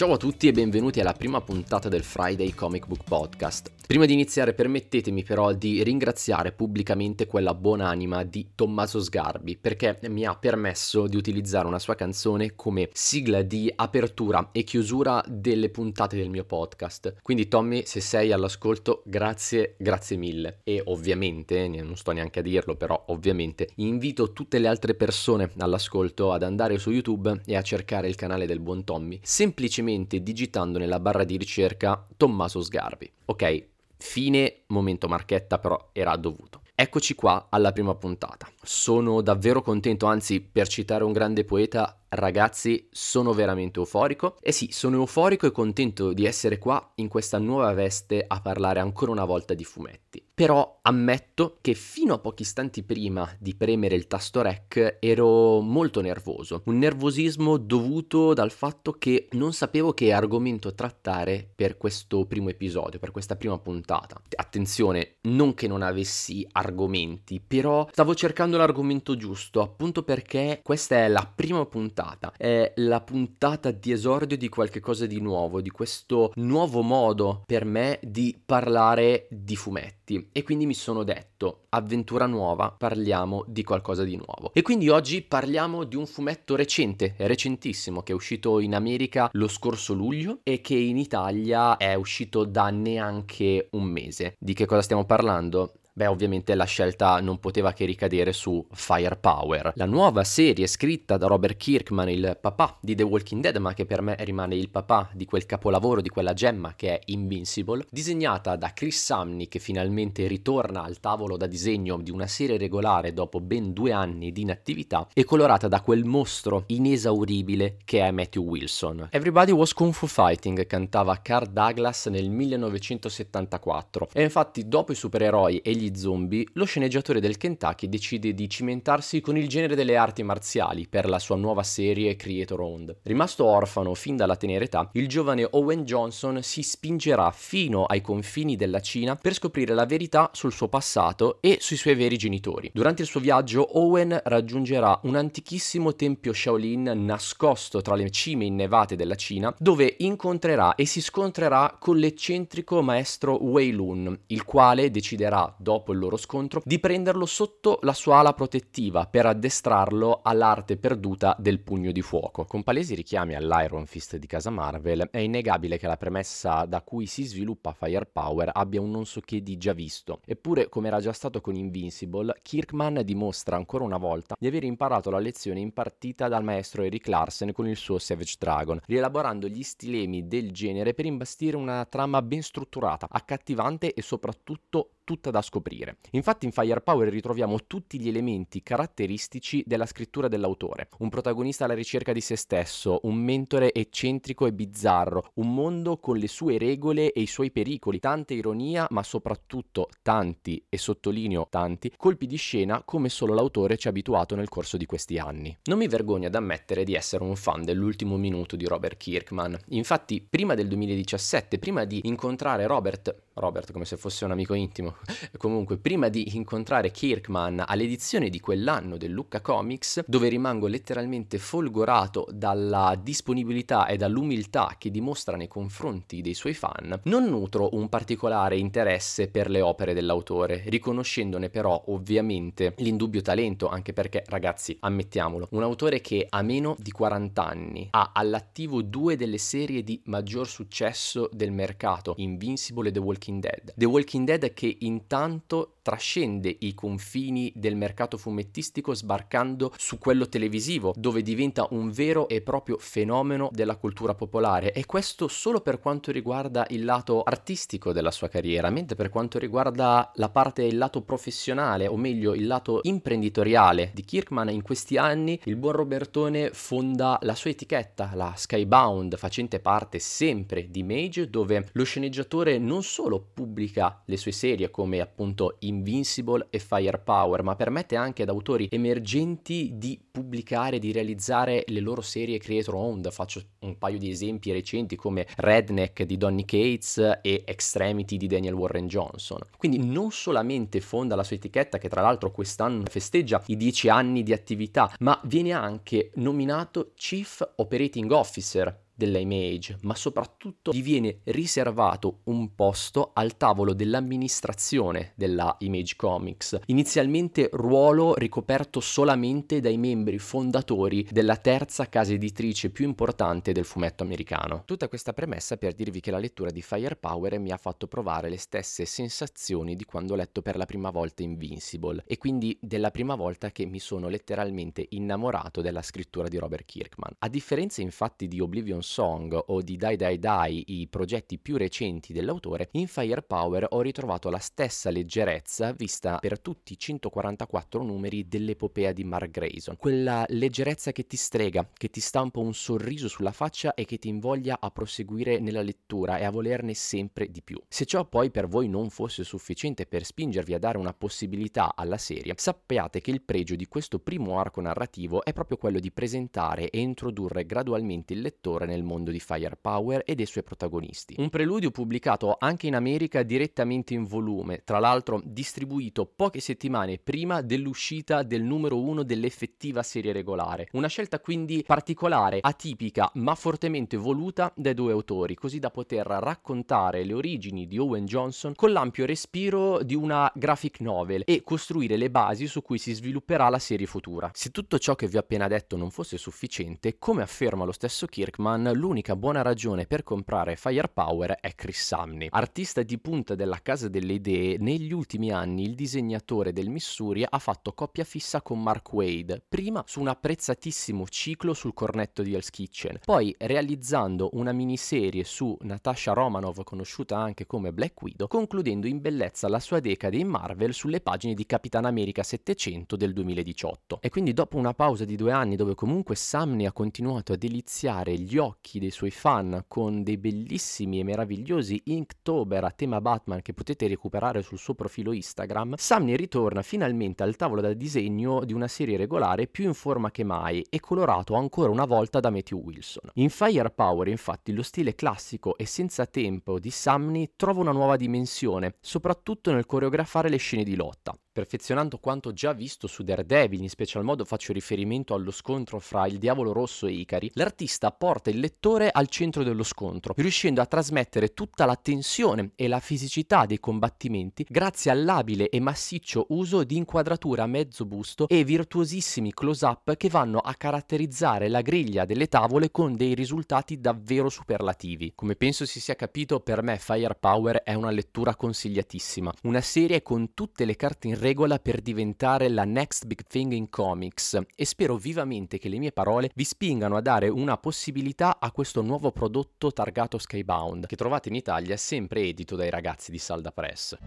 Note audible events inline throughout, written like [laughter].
Ciao a tutti e benvenuti alla prima puntata del Friday Comic Book Podcast. Prima di iniziare permettetemi però di ringraziare pubblicamente quella buonanima di Tommaso Sgarbi perché mi ha permesso di utilizzare una sua canzone come sigla di apertura e chiusura delle puntate del mio podcast. Quindi Tommy, se sei all'ascolto, grazie, grazie mille. E ovviamente, non sto neanche a dirlo, però ovviamente invito tutte le altre persone all'ascolto ad andare su YouTube e a cercare il canale del buon Tommy, semplicemente semplicemente digitando nella barra di ricerca Tommaso Sgarbi. Ok, fine momento marchetta però era dovuto. Eccoci qua alla prima puntata. Sono davvero contento, anzi per citare un grande poeta, ragazzi, sono veramente euforico. E sì, sono euforico e contento di essere qua in questa nuova veste a parlare ancora una volta di fumetti. Però ammetto che fino a pochi istanti prima di premere il tasto rec ero molto nervoso. Un nervosismo dovuto dal fatto che non sapevo che argomento trattare per questo primo episodio, per questa prima puntata. Attenzione, non che non avessi argomenti, però stavo cercando l'argomento giusto, appunto perché questa è la prima puntata puntata. È la puntata di esordio di qualche cosa di nuovo, di questo nuovo modo per me di parlare di fumetti. E quindi mi sono detto, avventura nuova, parliamo di qualcosa di nuovo. E quindi oggi parliamo di un fumetto recente, recentissimo, che è uscito in America lo scorso luglio e che in Italia è uscito da neanche un mese. Di che cosa stiamo parlando? Beh, ovviamente la scelta non poteva che ricadere su Firepower, la nuova serie scritta da Robert Kirkman, il papà di The Walking Dead, ma che per me rimane il papà di quel capolavoro, di quella gemma che è Invincible, disegnata da Chris Samney che finalmente ritorna al tavolo da disegno di una serie regolare dopo ben due anni di inattività e colorata da quel mostro inesauribile che è Matthew Wilson. Everybody Was Kung Fu Fighting cantava Carl Douglas nel 1974 e infatti dopo i supereroi e gli zombie, lo sceneggiatore del Kentucky decide di cimentarsi con il genere delle arti marziali per la sua nuova serie Creator Owned. Rimasto orfano fin dalla tenera età, il giovane Owen Johnson si spingerà fino ai confini della Cina per scoprire la verità sul suo passato e sui suoi veri genitori. Durante il suo viaggio, Owen raggiungerà un antichissimo tempio Shaolin nascosto tra le cime innevate della Cina, dove incontrerà e si scontrerà con l'eccentrico maestro Wei Lun, il quale deciderà, dopo dopo il loro scontro, di prenderlo sotto la sua ala protettiva per addestrarlo all'arte perduta del pugno di fuoco. Con palesi richiami all'Iron Fist di casa Marvel, è innegabile che la premessa da cui si sviluppa Firepower abbia un non so che di già visto. Eppure, come era già stato con Invincible, Kirkman dimostra ancora una volta di aver imparato la lezione impartita dal maestro Eric Larsen con il suo Savage Dragon, rielaborando gli stilemi del genere per imbastire una trama ben strutturata, accattivante e soprattutto tutta da scoprire. Infatti in Firepower ritroviamo tutti gli elementi caratteristici della scrittura dell'autore. Un protagonista alla ricerca di se stesso, un mentore eccentrico e bizzarro, un mondo con le sue regole e i suoi pericoli, tanta ironia ma soprattutto tanti, e sottolineo tanti, colpi di scena come solo l'autore ci ha abituato nel corso di questi anni. Non mi vergogno ad ammettere di essere un fan dell'ultimo minuto di Robert Kirkman. Infatti prima del 2017, prima di incontrare Robert, Robert come se fosse un amico intimo, [laughs] comunque prima di incontrare Kirkman all'edizione di quell'anno del Lucca Comics, dove rimango letteralmente folgorato dalla disponibilità e dall'umiltà che dimostra nei confronti dei suoi fan, non nutro un particolare interesse per le opere dell'autore, riconoscendone però ovviamente l'indubbio talento, anche perché ragazzi, ammettiamolo, un autore che a meno di 40 anni ha all'attivo due delle serie di maggior successo del mercato, Invincible e The Walking Dead. The Walking Dead che intanto trascende i confini del mercato fumettistico sbarcando su quello televisivo, dove diventa un vero e proprio fenomeno della cultura popolare. E questo solo per quanto riguarda il lato artistico della sua carriera, mentre per quanto riguarda la parte il lato professionale, o meglio il lato imprenditoriale di Kirkman in questi anni, il buon Robertone fonda la sua etichetta, la Skybound, facente parte sempre di Mage, dove lo sceneggiatore non solo pubblica le sue serie come appunto Invincible e Firepower, ma permette anche ad autori emergenti di pubblicare, di realizzare le loro serie creator owned. Faccio un paio di esempi recenti come Redneck di Donny Cates e Extremity di Daniel Warren Johnson. Quindi non solamente fonda la sua etichetta, che tra l'altro quest'anno festeggia i dieci anni di attività, ma viene anche nominato Chief Operating Officer della Image, ma soprattutto gli viene riservato un posto al tavolo dell'amministrazione della Image Comics, inizialmente ruolo ricoperto solamente dai membri fondatori della terza casa editrice più importante del fumetto americano. Tutta questa premessa per dirvi che la lettura di Firepower mi ha fatto provare le stesse sensazioni di quando ho letto per la prima volta Invincible e quindi della prima volta che mi sono letteralmente innamorato della scrittura di Robert Kirkman. A differenza infatti di Oblivion Song o di Die Die Die, i progetti più recenti dell'autore, in Firepower ho ritrovato la stessa leggerezza vista per tutti i 144 numeri dell'epopea di Mark Grayson, quella leggerezza che ti strega, che ti stampa un sorriso sulla faccia e che ti invoglia a proseguire nella lettura e a volerne sempre di più. Se ciò poi per voi non fosse sufficiente per spingervi a dare una possibilità alla serie, sappiate che il pregio di questo primo arco narrativo è proprio quello di presentare e introdurre gradualmente il lettore nel mondo di Firepower e dei suoi protagonisti. Un preludio pubblicato anche in America direttamente in volume, tra l'altro distribuito poche settimane prima dell'uscita del numero uno dell'effettiva serie regolare. Una scelta quindi particolare, atipica, ma fortemente voluta dai due autori, così da poter raccontare le origini di Owen Johnson con l'ampio respiro di una graphic novel e costruire le basi su cui si svilupperà la serie futura. Se tutto ciò che vi ho appena detto non fosse sufficiente, come afferma lo stesso Kirkman, l'unica buona ragione per comprare Firepower è Chris Samney. Artista di punta della Casa delle Idee, negli ultimi anni il disegnatore del Missouri ha fatto coppia fissa con Mark Wade, prima su un apprezzatissimo ciclo sul cornetto di Hell's Kitchen, poi realizzando una miniserie su Natasha Romanov, conosciuta anche come Black Widow, concludendo in bellezza la sua decade in Marvel sulle pagine di Capitan America 700 del 2018. E quindi dopo una pausa di due anni dove comunque Samney ha continuato a deliziare gli occhi dei suoi fan con dei bellissimi e meravigliosi Inktober a tema Batman che potete recuperare sul suo profilo Instagram, Samney ritorna finalmente al tavolo da disegno di una serie regolare più in forma che mai e colorato ancora una volta da Matthew Wilson. In Firepower infatti lo stile classico e senza tempo di Samney trova una nuova dimensione, soprattutto nel coreografare le scene di lotta perfezionando quanto già visto su Daredevil, in special modo faccio riferimento allo scontro fra il Diavolo Rosso e Icari, l'artista porta il lettore al centro dello scontro, riuscendo a trasmettere tutta la tensione e la fisicità dei combattimenti grazie all'abile e massiccio uso di inquadratura a mezzo busto e virtuosissimi close-up che vanno a caratterizzare la griglia delle tavole con dei risultati davvero superlativi. Come penso si sia capito, per me Firepower è una lettura consigliatissima, una serie con tutte le carte in regola per diventare la next big thing in comics e spero vivamente che le mie parole vi spingano a dare una possibilità a questo nuovo prodotto targato Skybound che trovate in Italia sempre edito dai ragazzi di Salda Press.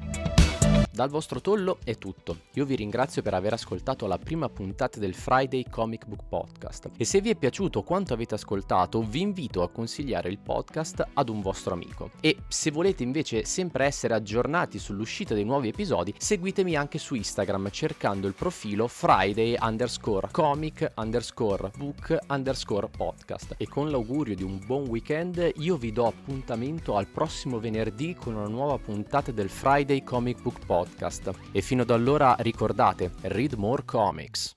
Dal vostro tollo è tutto. Io vi ringrazio per aver ascoltato la prima puntata del Friday Comic Book Podcast e se vi è piaciuto quanto avete ascoltato vi invito a consigliare il podcast ad un vostro amico. E se volete invece sempre essere aggiornati sull'uscita dei nuovi episodi seguitemi anche su Instagram cercando il profilo Friday underscore comic underscore book underscore podcast e con l'augurio di un buon weekend io vi do appuntamento al prossimo venerdì con una nuova puntata del Friday Comic Book Podcast podcast. E fino ad allora ricordate, read more comics.